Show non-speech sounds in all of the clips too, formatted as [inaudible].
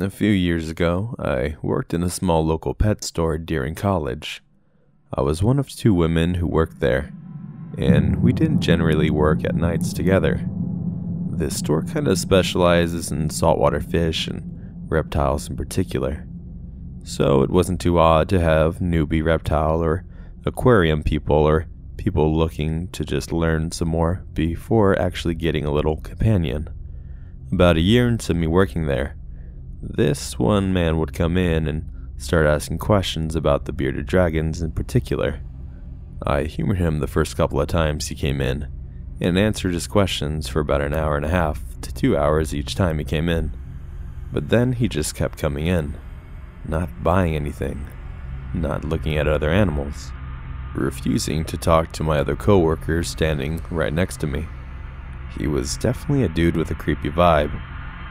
A few years ago, I worked in a small local pet store during college. I was one of two women who worked there, and we didn't generally work at nights together. This store kind of specializes in saltwater fish and reptiles in particular. So it wasn't too odd to have newbie reptile or aquarium people or people looking to just learn some more before actually getting a little companion. About a year into me working there, this one man would come in and start asking questions about the bearded dragons in particular. I humored him the first couple of times he came in, and answered his questions for about an hour and a half to two hours each time he came in. But then he just kept coming in, not buying anything, not looking at other animals, refusing to talk to my other coworkers standing right next to me. He was definitely a dude with a creepy vibe,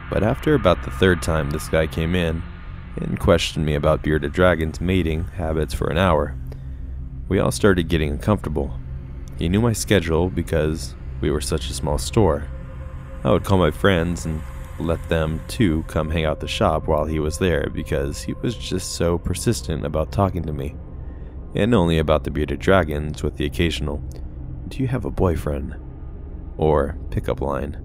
but after about the third time this guy came in and questioned me about bearded dragons' mating habits for an hour, we all started getting uncomfortable. He knew my schedule because we were such a small store. I would call my friends and let them too come hang out the shop while he was there because he was just so persistent about talking to me. And only about the bearded dragons with the occasional, Do you have a boyfriend? Or pickup line.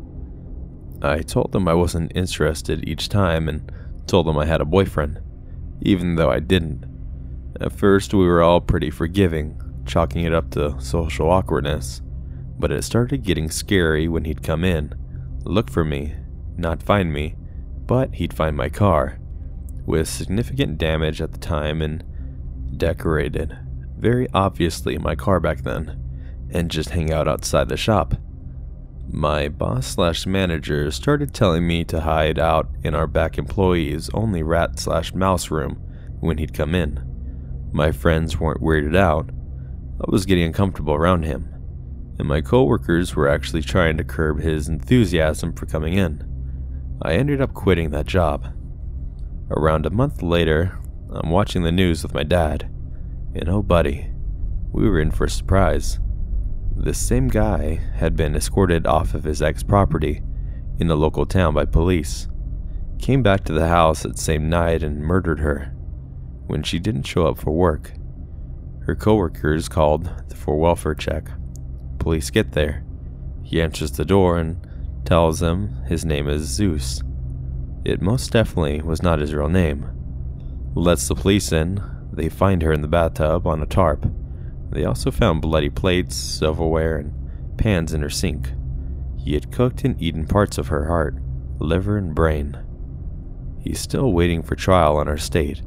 I told them I wasn't interested each time and told them I had a boyfriend, even though I didn't. At first, we were all pretty forgiving, chalking it up to social awkwardness, but it started getting scary when he'd come in, look for me, not find me, but he'd find my car, with significant damage at the time and decorated, very obviously my car back then, and just hang out outside the shop. My boss slash manager started telling me to hide out in our back employees only rat slash mouse room when he'd come in. My friends weren't weirded out. I was getting uncomfortable around him, and my coworkers were actually trying to curb his enthusiasm for coming in. I ended up quitting that job. Around a month later, I'm watching the news with my dad, and oh, buddy, we were in for a surprise. This same guy had been escorted off of his ex property in the local town by police, came back to the house that same night and murdered her when she didn't show up for work. Her coworkers called for welfare check. Police get there. He answers the door and tells them his name is Zeus. It most definitely was not his real name. Lets the police in. They find her in the bathtub on a tarp they also found bloody plates, silverware, and pans in her sink. He had cooked and eaten parts of her heart, liver, and brain. He's still waiting for trial on our state.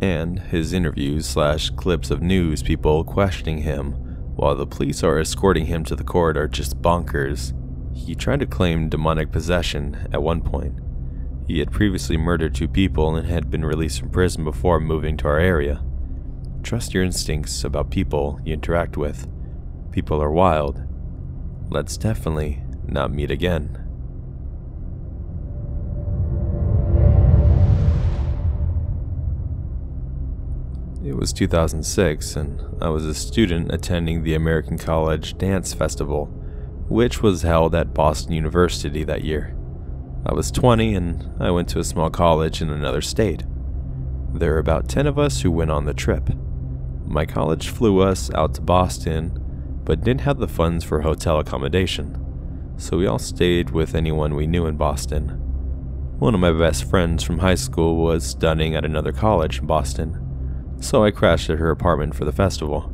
And his interviews slash clips of news people questioning him while the police are escorting him to the court are just bonkers. He tried to claim demonic possession at one point. He had previously murdered two people and had been released from prison before moving to our area. Trust your instincts about people you interact with. People are wild. Let's definitely not meet again. It was 2006, and I was a student attending the American College Dance Festival, which was held at Boston University that year. I was 20 and I went to a small college in another state. There were about 10 of us who went on the trip. My college flew us out to Boston, but didn't have the funds for hotel accommodation, so we all stayed with anyone we knew in Boston. One of my best friends from high school was studying at another college in Boston, so I crashed at her apartment for the festival.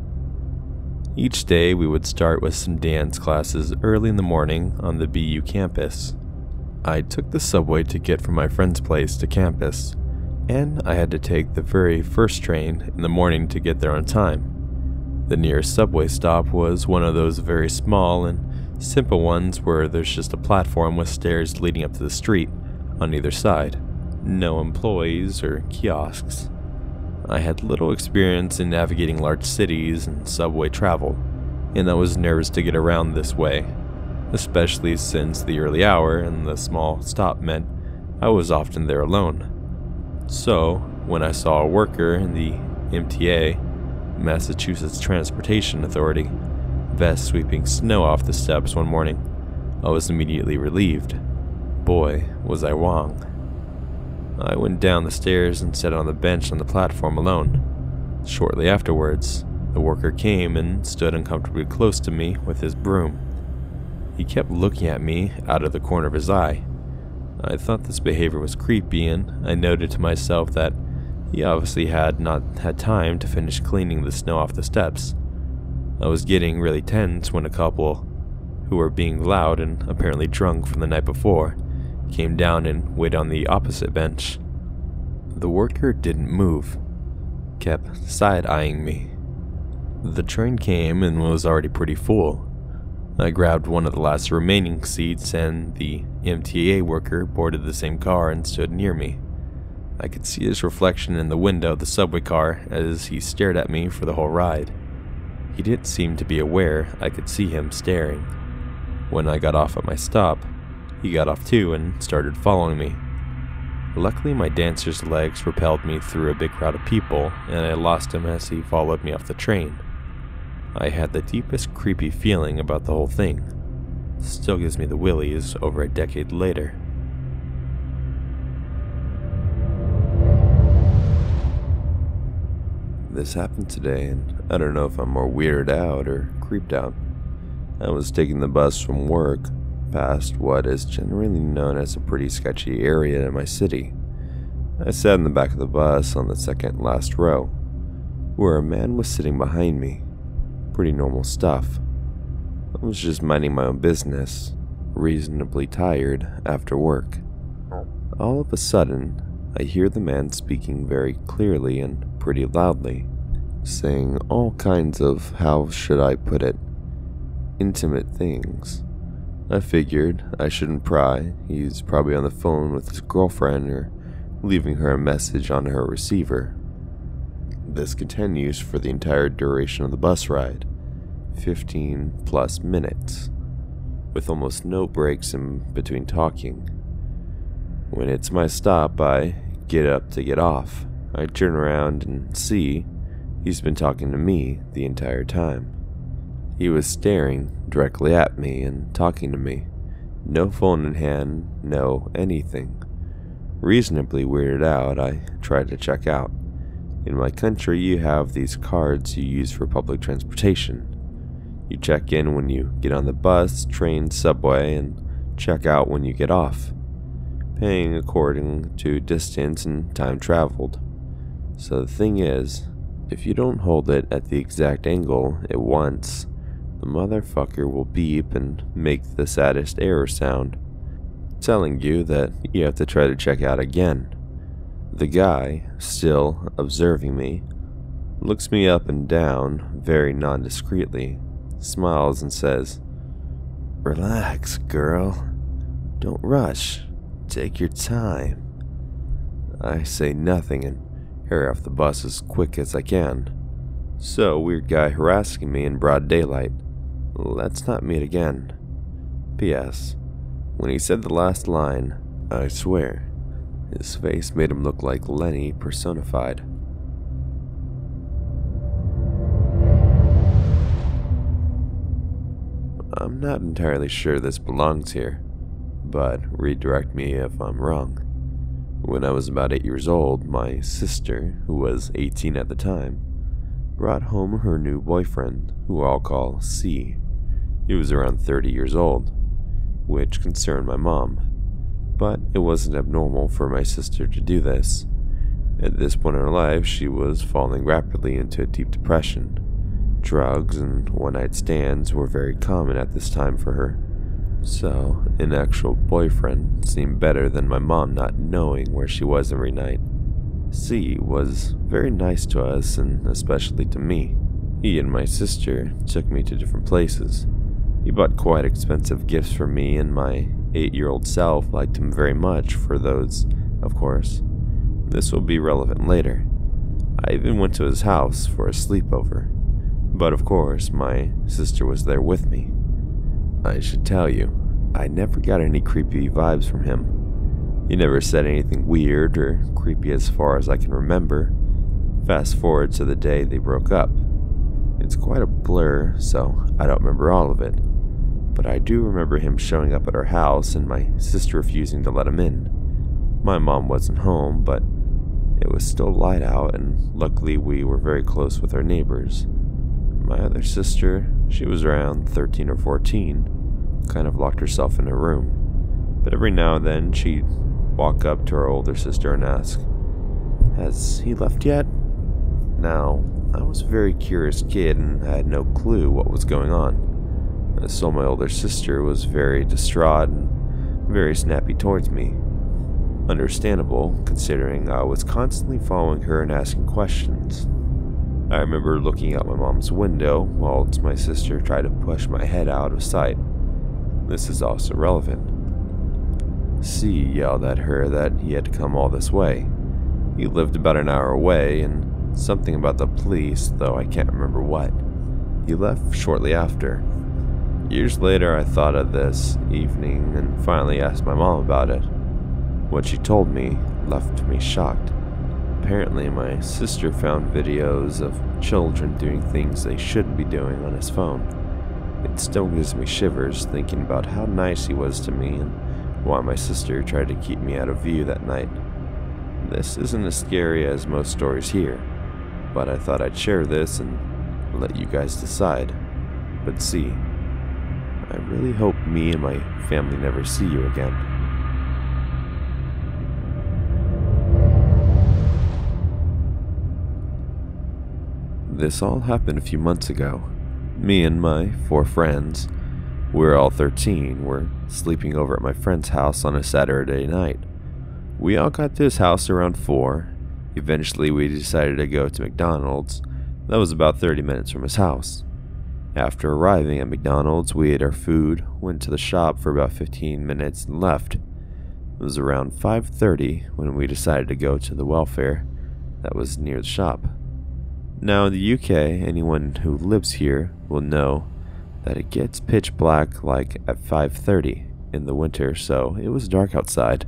Each day, we would start with some dance classes early in the morning on the BU campus. I took the subway to get from my friend's place to campus and I had to take the very first train in the morning to get there on time. The nearest subway stop was one of those very small and simple ones where there's just a platform with stairs leading up to the street on either side. No employees or kiosks. I had little experience in navigating large cities and subway travel, and I was nervous to get around this way, especially since the early hour and the small stop meant I was often there alone. So, when I saw a worker in the MTA, Massachusetts Transportation Authority, vest sweeping snow off the steps one morning, I was immediately relieved. Boy, was I wrong. I went down the stairs and sat on the bench on the platform alone. Shortly afterwards, the worker came and stood uncomfortably close to me with his broom. He kept looking at me out of the corner of his eye. I thought this behavior was creepy, and I noted to myself that he obviously had not had time to finish cleaning the snow off the steps. I was getting really tense when a couple, who were being loud and apparently drunk from the night before, came down and waited on the opposite bench. The worker didn't move, kept side eyeing me. The train came and was already pretty full. I grabbed one of the last remaining seats, and the MTA worker boarded the same car and stood near me. I could see his reflection in the window of the subway car as he stared at me for the whole ride. He didn't seem to be aware I could see him staring. When I got off at my stop, he got off too and started following me. Luckily, my dancer's legs repelled me through a big crowd of people, and I lost him as he followed me off the train. I had the deepest creepy feeling about the whole thing. Still gives me the willies over a decade later. This happened today, and I don't know if I'm more weirded out or creeped out. I was taking the bus from work past what is generally known as a pretty sketchy area in my city. I sat in the back of the bus on the second last row, where a man was sitting behind me. Pretty normal stuff. I was just minding my own business, reasonably tired after work. All of a sudden, I hear the man speaking very clearly and pretty loudly, saying all kinds of, how should I put it, intimate things. I figured I shouldn't pry. He's probably on the phone with his girlfriend or leaving her a message on her receiver. This continues for the entire duration of the bus ride 15 plus minutes, with almost no breaks in between talking. When it's my stop, I get up to get off. I turn around and see he's been talking to me the entire time. He was staring directly at me and talking to me. No phone in hand, no anything. Reasonably weirded out, I tried to check out. In my country, you have these cards you use for public transportation. You check in when you get on the bus, train, subway, and check out when you get off, paying according to distance and time traveled. So the thing is, if you don't hold it at the exact angle it wants, the motherfucker will beep and make the saddest error sound, telling you that you have to try to check out again. The guy, still observing me, looks me up and down very nondiscreetly, smiles and says, Relax, girl. Don't rush. Take your time. I say nothing and hurry off the bus as quick as I can. So, weird guy harassing me in broad daylight. Let's not meet again. P.S. When he said the last line, I swear, his face made him look like Lenny personified. I'm not entirely sure this belongs here, but redirect me if I'm wrong. When I was about 8 years old, my sister, who was 18 at the time, brought home her new boyfriend, who I'll call C. He was around 30 years old, which concerned my mom, but it wasn't abnormal for my sister to do this. At this point in her life, she was falling rapidly into a deep depression. Drugs and one night stands were very common at this time for her. So, an actual boyfriend seemed better than my mom not knowing where she was every night. C was very nice to us and especially to me. He and my sister took me to different places. He bought quite expensive gifts for me, and my eight year old self liked him very much for those, of course. This will be relevant later. I even went to his house for a sleepover. But of course, my sister was there with me. I should tell you, I never got any creepy vibes from him. He never said anything weird or creepy as far as I can remember. Fast forward to the day they broke up. It's quite a blur, so I don't remember all of it. But I do remember him showing up at our house and my sister refusing to let him in. My mom wasn't home, but it was still light out, and luckily we were very close with our neighbors. My other sister, she was around 13 or 14, kind of locked herself in her room. But every now and then she'd walk up to our older sister and ask, Has he left yet? Now, I was a very curious kid and I had no clue what was going on. I saw my older sister was very distraught and very snappy towards me. Understandable, considering I was constantly following her and asking questions. I remember looking out my mom's window whilst my sister tried to push my head out of sight. This is also relevant. C yelled at her that he had to come all this way. He lived about an hour away, and something about the police, though I can't remember what. He left shortly after. Years later, I thought of this evening and finally asked my mom about it. What she told me left me shocked. Apparently, my sister found videos of children doing things they shouldn't be doing on his phone. It still gives me shivers thinking about how nice he was to me and why my sister tried to keep me out of view that night. This isn't as scary as most stories here, but I thought I'd share this and let you guys decide. But see, I really hope me and my family never see you again. This all happened a few months ago. Me and my four friends, we are all 13, were sleeping over at my friend's house on a Saturday night. We all got to his house around 4. Eventually, we decided to go to McDonald's. That was about 30 minutes from his house. After arriving at McDonald's, we ate our food, went to the shop for about 15 minutes and left. It was around 5:30 when we decided to go to the welfare that was near the shop. Now, in the UK, anyone who lives here will know that it gets pitch black like at 5:30 in the winter, so it was dark outside.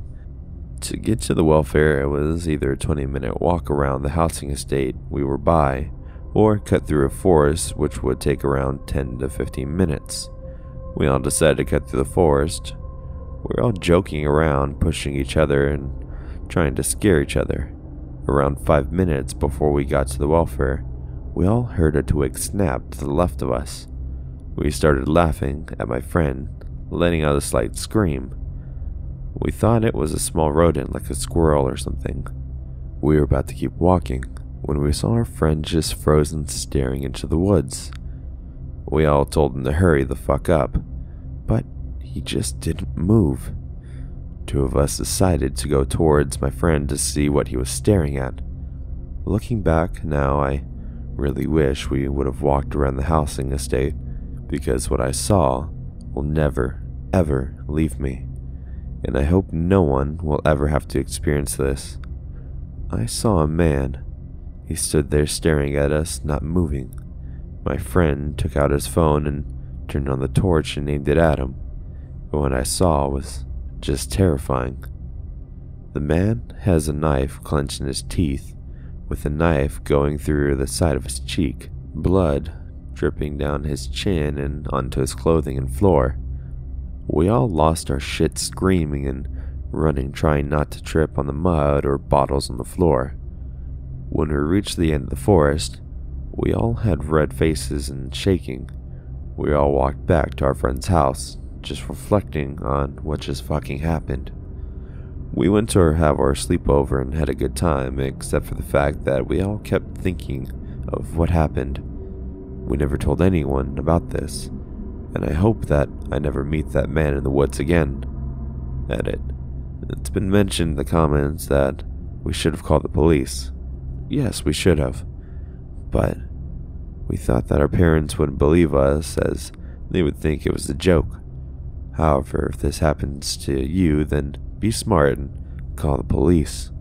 To get to the welfare, it was either a 20-minute walk around the housing estate we were by, or cut through a forest, which would take around 10 to 15 minutes. We all decided to cut through the forest. We were all joking around, pushing each other, and trying to scare each other. Around five minutes before we got to the welfare, we all heard a twig snap to the left of us. We started laughing at my friend, letting out a slight scream. We thought it was a small rodent like a squirrel or something. We were about to keep walking when we saw our friend just frozen staring into the woods. We all told him to hurry the fuck up, but he just didn't move. Two of us decided to go towards my friend to see what he was staring at. Looking back now, I really wish we would have walked around the housing estate because what I saw will never, ever leave me, and I hope no one will ever have to experience this. I saw a man. He stood there staring at us, not moving. My friend took out his phone and turned on the torch and aimed it at him, but what I saw was just terrifying. The man has a knife clenched in his teeth, with the knife going through the side of his cheek. Blood dripping down his chin and onto his clothing and floor. We all lost our shit screaming and running, trying not to trip on the mud or bottles on the floor. When we reached the end of the forest, we all had red faces and shaking. We all walked back to our friend's house, just reflecting on what just fucking happened. We went to have our sleepover and had a good time, except for the fact that we all kept thinking of what happened we never told anyone about this, and I hope that I never meet that man in the woods again. Edit. It's been mentioned in the comments that we should have called the police. Yes, we should have. But we thought that our parents wouldn't believe us as they would think it was a joke. However, if this happens to you, then be smart and call the police.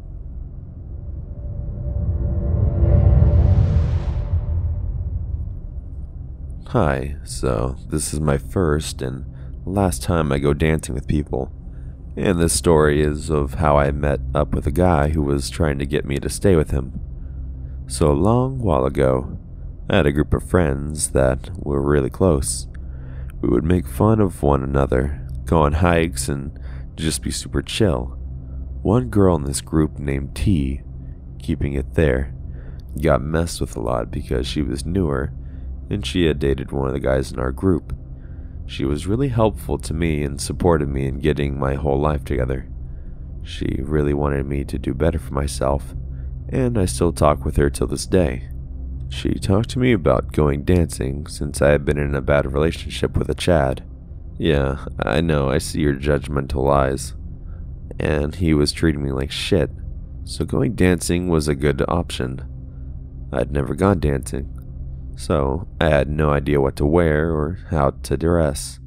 Hi, so this is my first and last time I go dancing with people. And this story is of how I met up with a guy who was trying to get me to stay with him. So a long while ago, I had a group of friends that were really close. We would make fun of one another, go on hikes, and just be super chill. one girl in this group named T, keeping it there, got messed with a lot because she was newer and she had dated one of the guys in our group. She was really helpful to me and supported me in getting my whole life together. She really wanted me to do better for myself, and I still talk with her till this day. She talked to me about going dancing since I had been in a bad relationship with a Chad. Yeah, I know, I see your judgmental eyes. And he was treating me like shit, so going dancing was a good option. I'd never gone dancing, so I had no idea what to wear or how to dress.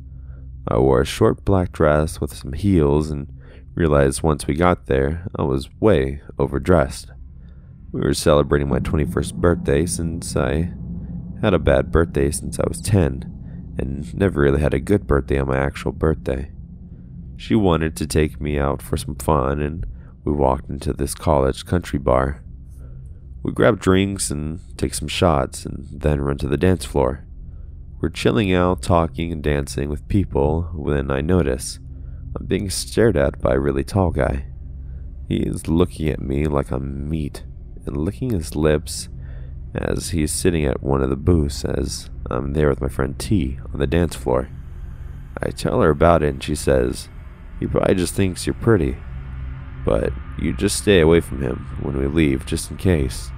I wore a short black dress with some heels and realized once we got there I was way overdressed. We were celebrating my 21st birthday since I had a bad birthday since I was 10 and never really had a good birthday on my actual birthday. She wanted to take me out for some fun and we walked into this college country bar. We grab drinks and take some shots and then run to the dance floor. We're chilling out, talking and dancing with people when I notice I'm being stared at by a really tall guy. He is looking at me like I'm meat and licking his lips as he's sitting at one of the booths as I'm there with my friend T on the dance floor. I tell her about it and she says, He probably just thinks you're pretty, but you just stay away from him when we leave just in case.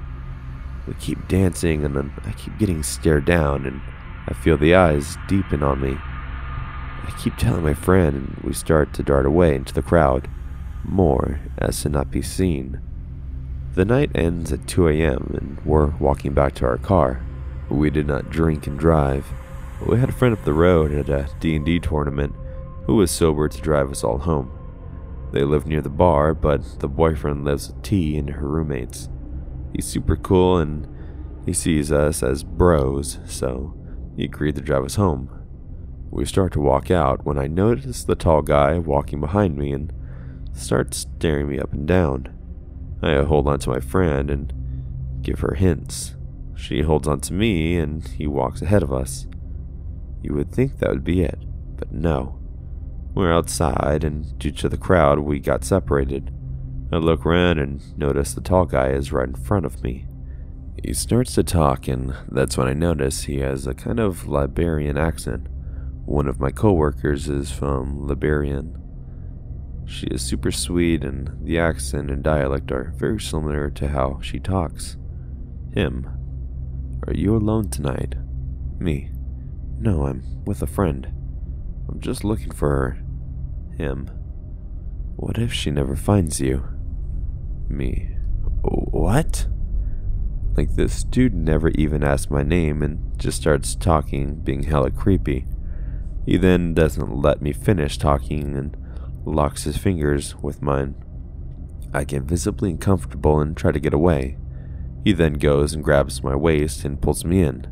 We keep dancing and then I keep getting stared down and I feel the eyes deepen on me. I keep telling my friend and we start to dart away into the crowd, more as to not be seen. The night ends at 2 a.m. and we're walking back to our car. We did not drink and drive. We had a friend up the road at a D&D tournament who was sober to drive us all home. They live near the bar, but the boyfriend lives with T and her roommates. He's super cool and he sees us as bros, so he agreed to drive us home. We start to walk out when I notice the tall guy walking behind me and starts staring me up and down. I hold on to my friend and give her hints. She holds on to me and he walks ahead of us. You would think that would be it, but no. We're outside, and due to the crowd, we got separated. I look around and notice the tall guy is right in front of me. He starts to talk, and that's when I notice he has a kind of Liberian accent. One of my coworkers is from Liberian. She is super sweet, and the accent and dialect are very similar to how she talks. Him. Are you alone tonight? Me. No, I'm with a friend. I'm just looking for her. Him. What if she never finds you? Me. What? Like this dude never even asked my name and just starts talking, being hella creepy. He then doesn't let me finish talking and locks his fingers with mine. I get visibly uncomfortable and try to get away. He then goes and grabs my waist and pulls me in.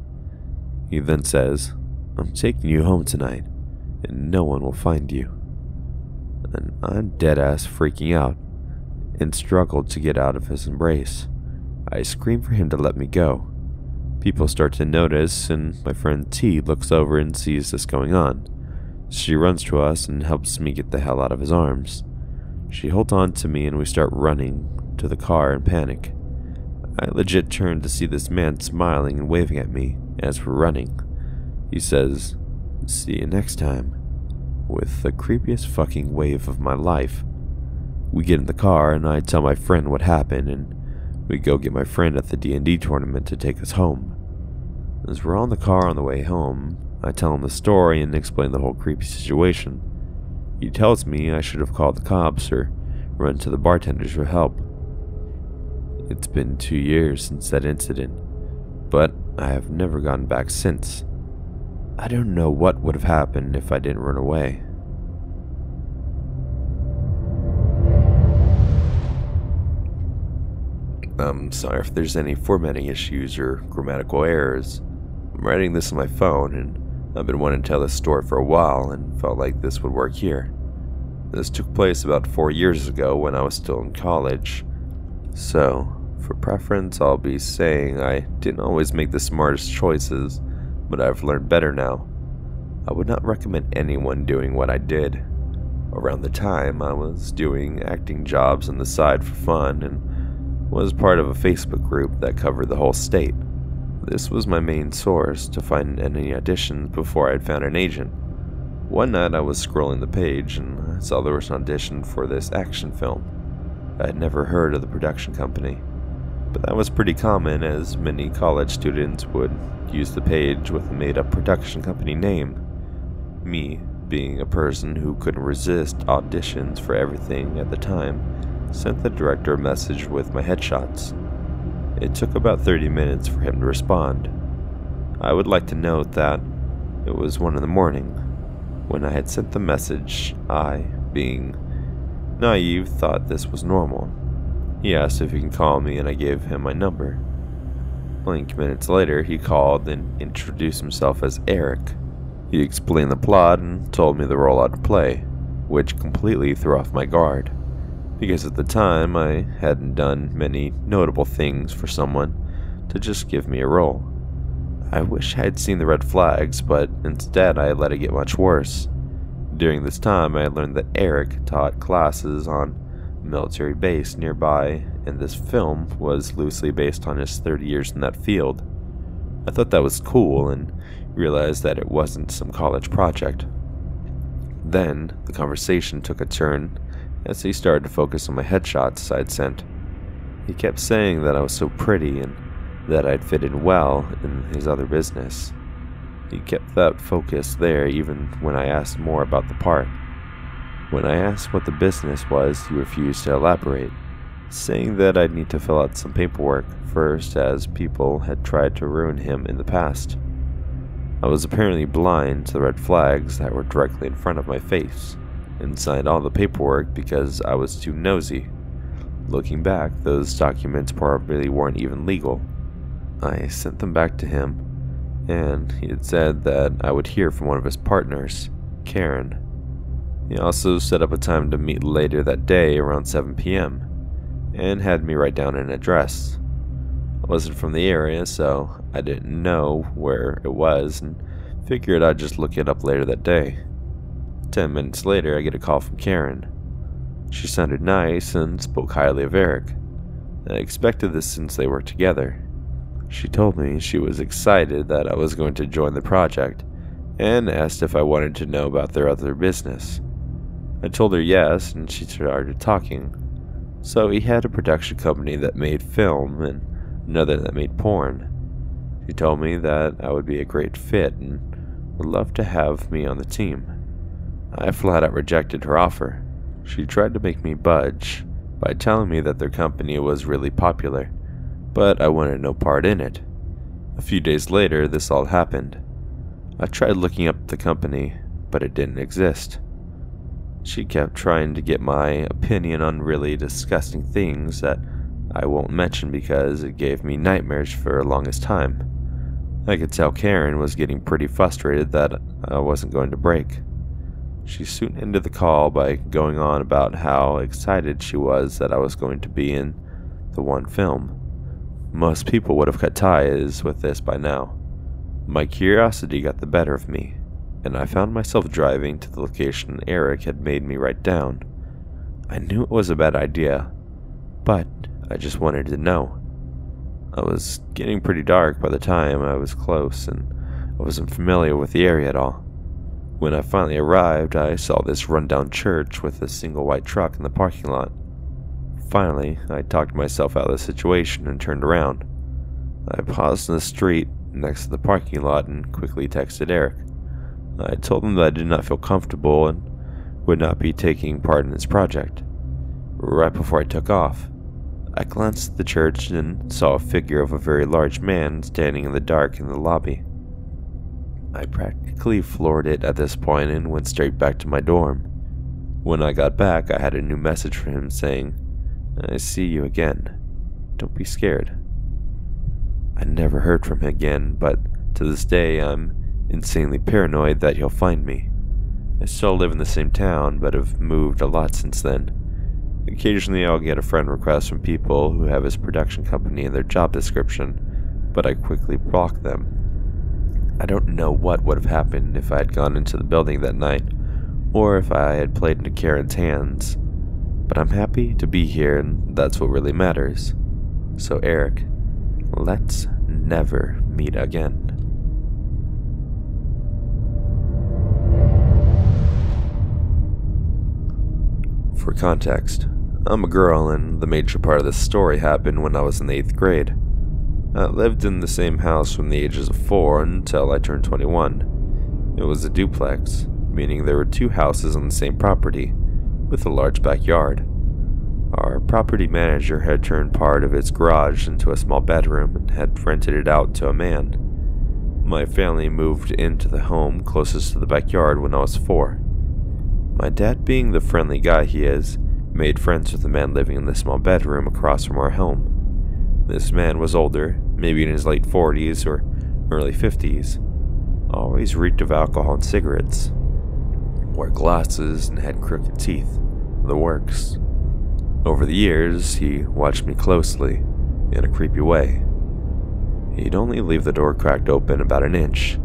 He then says, I'm taking you home tonight, and no one will find you. And I'm deadass freaking out and struggled to get out of his embrace. I scream for him to let me go. People start to notice, and my friend T looks over and sees this going on. She runs to us and helps me get the hell out of his arms. She holds on to me and we start running to the car in panic. I legit turn to see this man smiling and waving at me as we're running. He says, See you next time, with the creepiest fucking wave of my life. We get in the car and I tell my friend what happened and we go get my friend at the D&D tournament to take us home. As we're on the car on the way home, I tell him the story and explain the whole creepy situation. He tells me I should have called the cops or run to the bartenders for help. It's been two years since that incident, but I have never gone back since. I don't know what would have happened if I didn't run away. I'm sorry if there's any formatting issues or grammatical errors. I'm writing this on my phone and I've been wanting to tell this story for a while and felt like this would work here. This took place about four years ago when I was still in college. So, for preference, I'll be saying I didn't always make the smartest choices, but I've learned better now. I would not recommend anyone doing what I did. Around the time, I was doing acting jobs on the side for fun and was part of a Facebook group that covered the whole state. This was my main source to find any auditions before I had found an agent. One night I was scrolling the page and I saw there was an audition for this action film. I had never heard of the production company, but that was pretty common as many college students would use the page with a made up production company name. Me, being a person who couldn't resist auditions for everything at the time, sent the director a message with my headshots. It took about 30 minutes for him to respond. I would like to note that it was 1 in the morning. When I had sent the message, I, being naive, thought this was normal. He asked if he can call me, and I gave him my number. Blink minutes later, he called and introduced himself as Eric. He explained the plot and told me the role I'd play, which completely threw off my guard, because at the time I hadn't done many notable things for someone to just give me a role. I wish I had seen the red flags, but instead I let it get much worse. During this time, I learned that Eric taught classes on a military base nearby and this film was loosely based on his 30 years in that field. I thought that was cool and realized that it wasn't some college project. Then, the conversation took a turn as he started to focus on my headshots I'd sent. He kept saying that I was so pretty and that I'd fit in well in his other business. He kept that focus there even when I asked more about the part. When I asked what the business was, he refused to elaborate saying that I'd need to fill out some paperwork first, as people had tried to ruin him in the past. I was apparently blind to the red flags that were directly in front of my face, and signed all the paperwork because I was too nosy. Looking back, those documents probably weren't even legal. I sent them back to him, and he had said that I would hear from one of his partners, Karen. He also set up a time to meet later that day around 7 p.m and had me write down an address. I wasn't from the area, so I didn't know where it was and figured I'd just look it up later that day. Ten minutes later, I get a call from Karen. She sounded nice and spoke highly of Eric. I expected this since they worked together. She told me she was excited that I was going to join the project and asked if I wanted to know about their other business. I told her yes, and she started talking. So he had a production company that made film and another that made porn. She told me that I would be a great fit and would love to have me on the team. I flat out rejected her offer. She tried to make me budge by telling me that their company was really popular, but I wanted no part in it. A few days later, this all happened. I tried looking up the company, but it didn't exist. She kept trying to get my opinion on really disgusting things that I won't mention because it gave me nightmares for the longest time. I could tell Karen was getting pretty frustrated that I wasn't going to break. She soon ended the call by going on about how excited she was that I was going to be in the one film. Most people would have cut ties with this by now. My curiosity got the better of me, and I found myself driving to the location Eric had made me write down. I knew it was a bad idea, but I just wanted to know. I was getting pretty dark by the time I was close, and I wasn't familiar with the area at all. When I finally arrived, I saw this rundown church with a single white truck in the parking lot. Finally, I talked myself out of the situation and turned around. I paused in the street next to the parking lot and quickly texted Eric. I told him that I did not feel comfortable and would not be taking part in this project. Right before I took off, I glanced at the church and saw a figure of a very large man standing in the dark in the lobby. I practically floored it at this point and went straight back to my dorm. When I got back, I had a new message for him saying, I see you again. Don't be scared. I never heard from him again, but to this day I'm insanely paranoid that he'll find me. I still live in the same town, but have moved a lot since then. Occasionally, I'll get a friend request from people who have his production company in their job description, but I quickly block them. I don't know what would have happened if I had gone into the building that night, or if I had played into Karen's hands. But I'm happy to be here, and that's what really matters. So, Eric, let's never meet again. For context, I'm a girl, and the major part of this story happened when I was in the 8th grade. I lived in the same house from the ages of 4 until I turned 21. It was a duplex, meaning there were two houses on the same property, with a large backyard. Our property manager had turned part of its garage into a small bedroom and had rented it out to a man. My family moved into the home closest to the backyard when I was four. My dad, being the friendly guy he is, made friends with the man living in the small bedroom across from our home. This man was older, maybe in his late 40s or early 50s, always reeked of alcohol and cigarettes, wore glasses, and had crooked teeth. The works. Over the years, he watched me closely, in a creepy way. He'd only leave the door cracked open about an inch,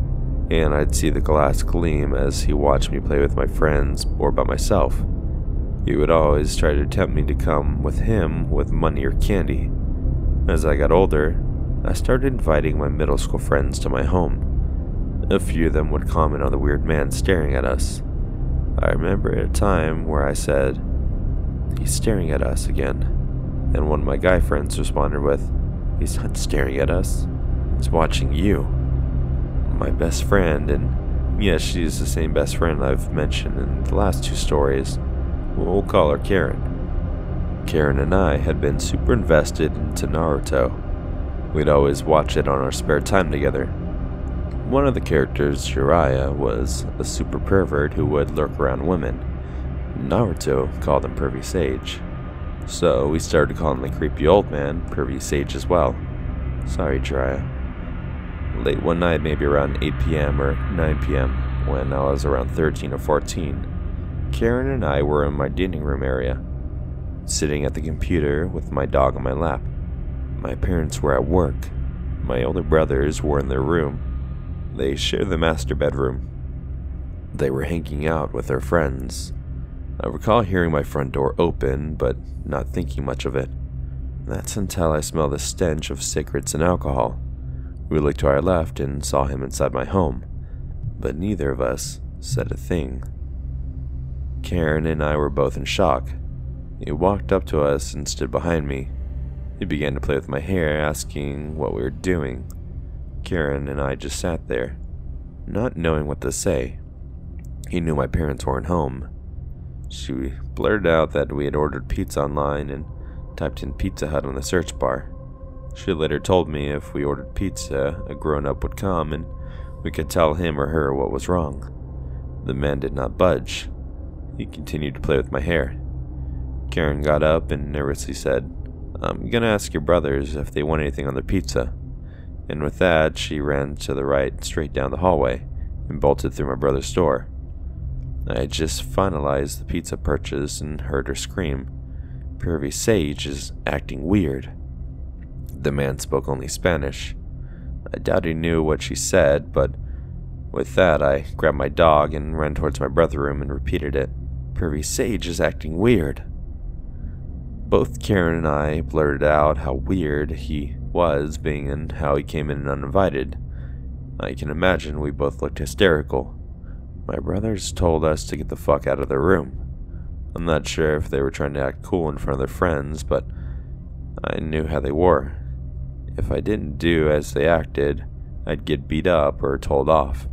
and I'd see the glass gleam as he watched me play with my friends or by myself. He would always try to tempt me to come with him with money or candy. As I got older, I started inviting my middle school friends to my home. A few of them would comment on the weird man staring at us. I remember a time where I said, He's staring at us again. And one of my guy friends responded with, He's not staring at us, he's watching you my best friend, and yes, she's the same best friend I've mentioned in the last two stories. We'll call her Karen. Karen and I had been super invested into Naruto. We'd always watch it on our spare time together. One of the characters, Jiraiya, was a super pervert who would lurk around women. Naruto called him Pervy Sage. So we started calling the creepy old man Pervy Sage as well. Sorry, Jiraiya late one night, maybe around 8 p.m. or 9 p.m., when I was around 13 or 14, Karen and I were in my dining room area, sitting at the computer with my dog on my lap. My parents were at work. My older brothers were in their room. They shared the master bedroom. They were hanging out with their friends. I recall hearing my front door open, but not thinking much of it. That's until I smelled the stench of cigarettes and alcohol. We looked to our left and saw him inside my home, but neither of us said a thing. Karen and I were both in shock. He walked up to us and stood behind me. He began to play with my hair, asking what we were doing. Karen and I just sat there, not knowing what to say. He knew my parents weren't home. She blurted out that we had ordered pizza online and typed in Pizza Hut on the search bar. She later told me if we ordered pizza, a grown up would come and we could tell him or her what was wrong. The man did not budge. He continued to play with my hair. Karen got up and nervously said, I'm gonna ask your brothers if they want anything on their pizza. And with that, she ran to the right straight down the hallway and bolted through my brother's door. I had just finalized the pizza purchase and heard her scream. Pervy Sage is acting weird. The man spoke only Spanish. I doubt he knew what she said, but with that, I grabbed my dog and ran towards my brother's room and repeated it. Pervy Sage is acting weird. Both Karen and I blurted out how weird he was being and how he came in uninvited. I can imagine we both looked hysterical. My brothers told us to get the fuck out of their room. I'm not sure if they were trying to act cool in front of their friends, but I knew how they were. If I didn't do as they acted, I'd get beat up or told off.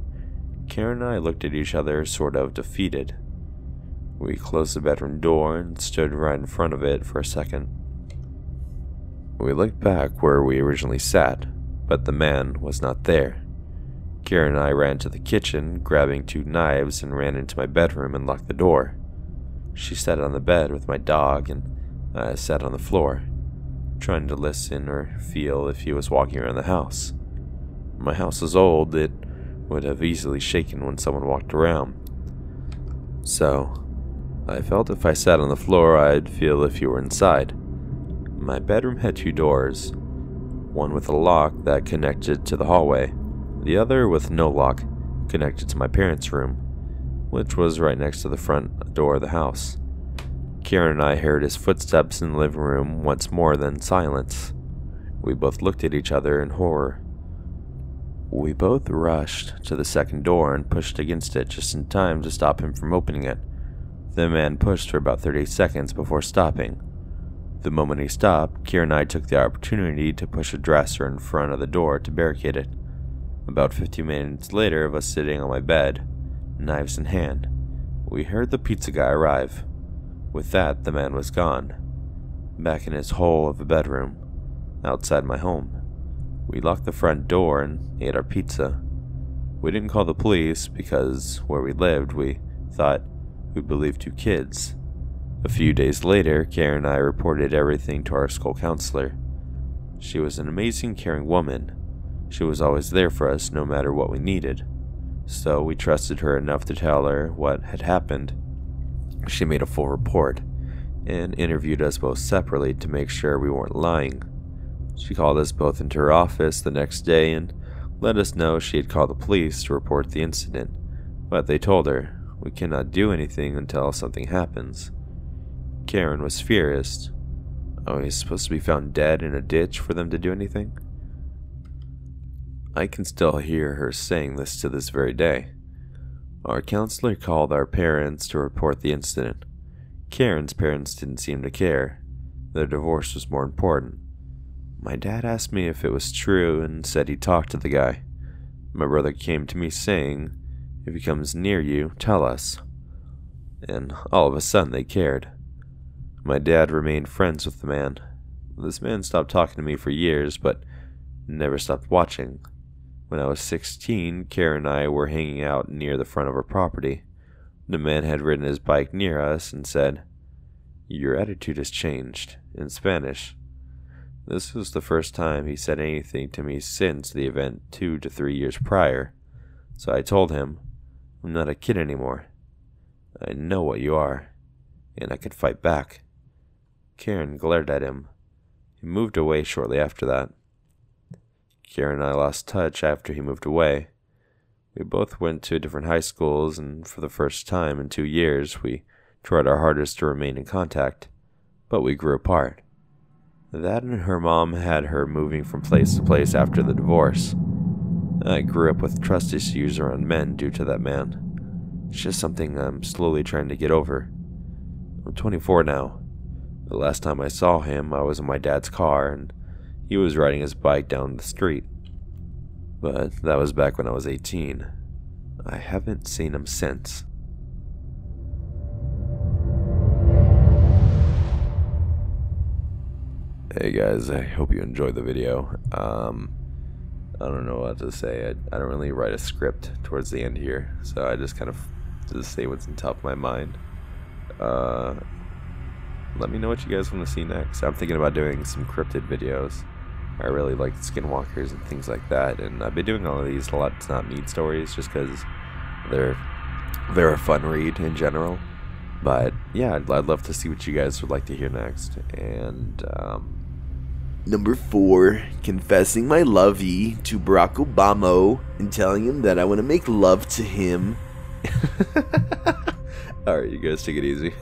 Karen and I looked at each other, sort of defeated. We closed the bedroom door and stood right in front of it for a second. We looked back where we originally sat, but the man was not there. Karen and I ran to the kitchen, grabbing two knives, and ran into my bedroom and locked the door. She sat on the bed with my dog, and I sat on the floor trying to listen or feel if he was walking around the house. My house is old, it would have easily shaken when someone walked around. So, I felt if I sat on the floor, I'd feel if you were inside. My bedroom had two doors one with a lock that connected to the hallway, the other with no lock, connected to my parents' room. which was right next to the front door of the house. Karen and I heard his footsteps in the living room once more, then silence. We both looked at each other in horror. We both rushed to the second door and pushed against it just in time to stop him from opening it. The man pushed for about 30 seconds before stopping. The moment he stopped, Kira and I took the opportunity to push a dresser in front of the door to barricade it. About 15 minutes later, of us sitting on my bed, knives in hand, we heard the pizza guy arrive. With that, the man was gone, back in his hole of a bedroom, outside my home. We locked the front door and ate our pizza. We didn't call the police because where we lived, we thought we'd believe two kids. A few days later, Karen and I reported everything to our school counselor. She was an amazing, caring woman. She was always there for us no matter what we needed. So we trusted her enough to tell her what had happened. She made a full report and interviewed us both separately to make sure we weren't lying. She called us both into her office the next day and let us know she had called the police to report the incident, but they told her, We cannot do anything until something happens. Karen was furious. Oh, he's supposed to be found dead in a ditch for them to do anything? I can still hear her saying this to this very day. Our counselor called our parents to report the incident. Karen's parents didn't seem to care. Their divorce was more important. My dad asked me if it was true and said he talked to the guy. My brother came to me saying, If he comes near you, tell us. And all of a sudden they cared. My dad remained friends with the man. This man stopped talking to me for years, but never stopped watching. When I was 16, Karen and I were hanging out near the front of our property. The man had ridden his bike near us and said, Your attitude has changed, in Spanish. This was the first time he said anything to me since the event two to three years prior, so I told him, I'm not a kid anymore. I know what you are, and I can fight back. Karen glared at him. He moved away shortly after that. Karen and I lost touch after he moved away. We both went to different high schools, and for the first time in two years, we tried our hardest to remain in contact, but we grew apart. That and her mom had her moving from place to place after the divorce. I grew up with trust issues around men due to that man. It's just something I'm slowly trying to get over. I'm 24 now. The last time I saw him, I was in my dad's car and he was riding his bike down the street. But that was back when I was 18. I haven't seen him since. Hey guys, I hope you enjoyed the video. Um, I don't know what to say. I, I don't really write a script towards the end here, so I just kind of just say what's in top of my mind. Uh, let me know what you guys want to see next. I'm thinking about doing some cryptid videos. I really like skinwalkers and things like that, and I've been doing all of these a lot. It's not need stories, just because they're they're a fun read in general. But yeah, I'd, I'd, love to see what you guys would like to hear next. And um, number four, confessing my lovey to Barack Obama and telling him that I want to make love to him. [laughs] all right, you guys take it easy.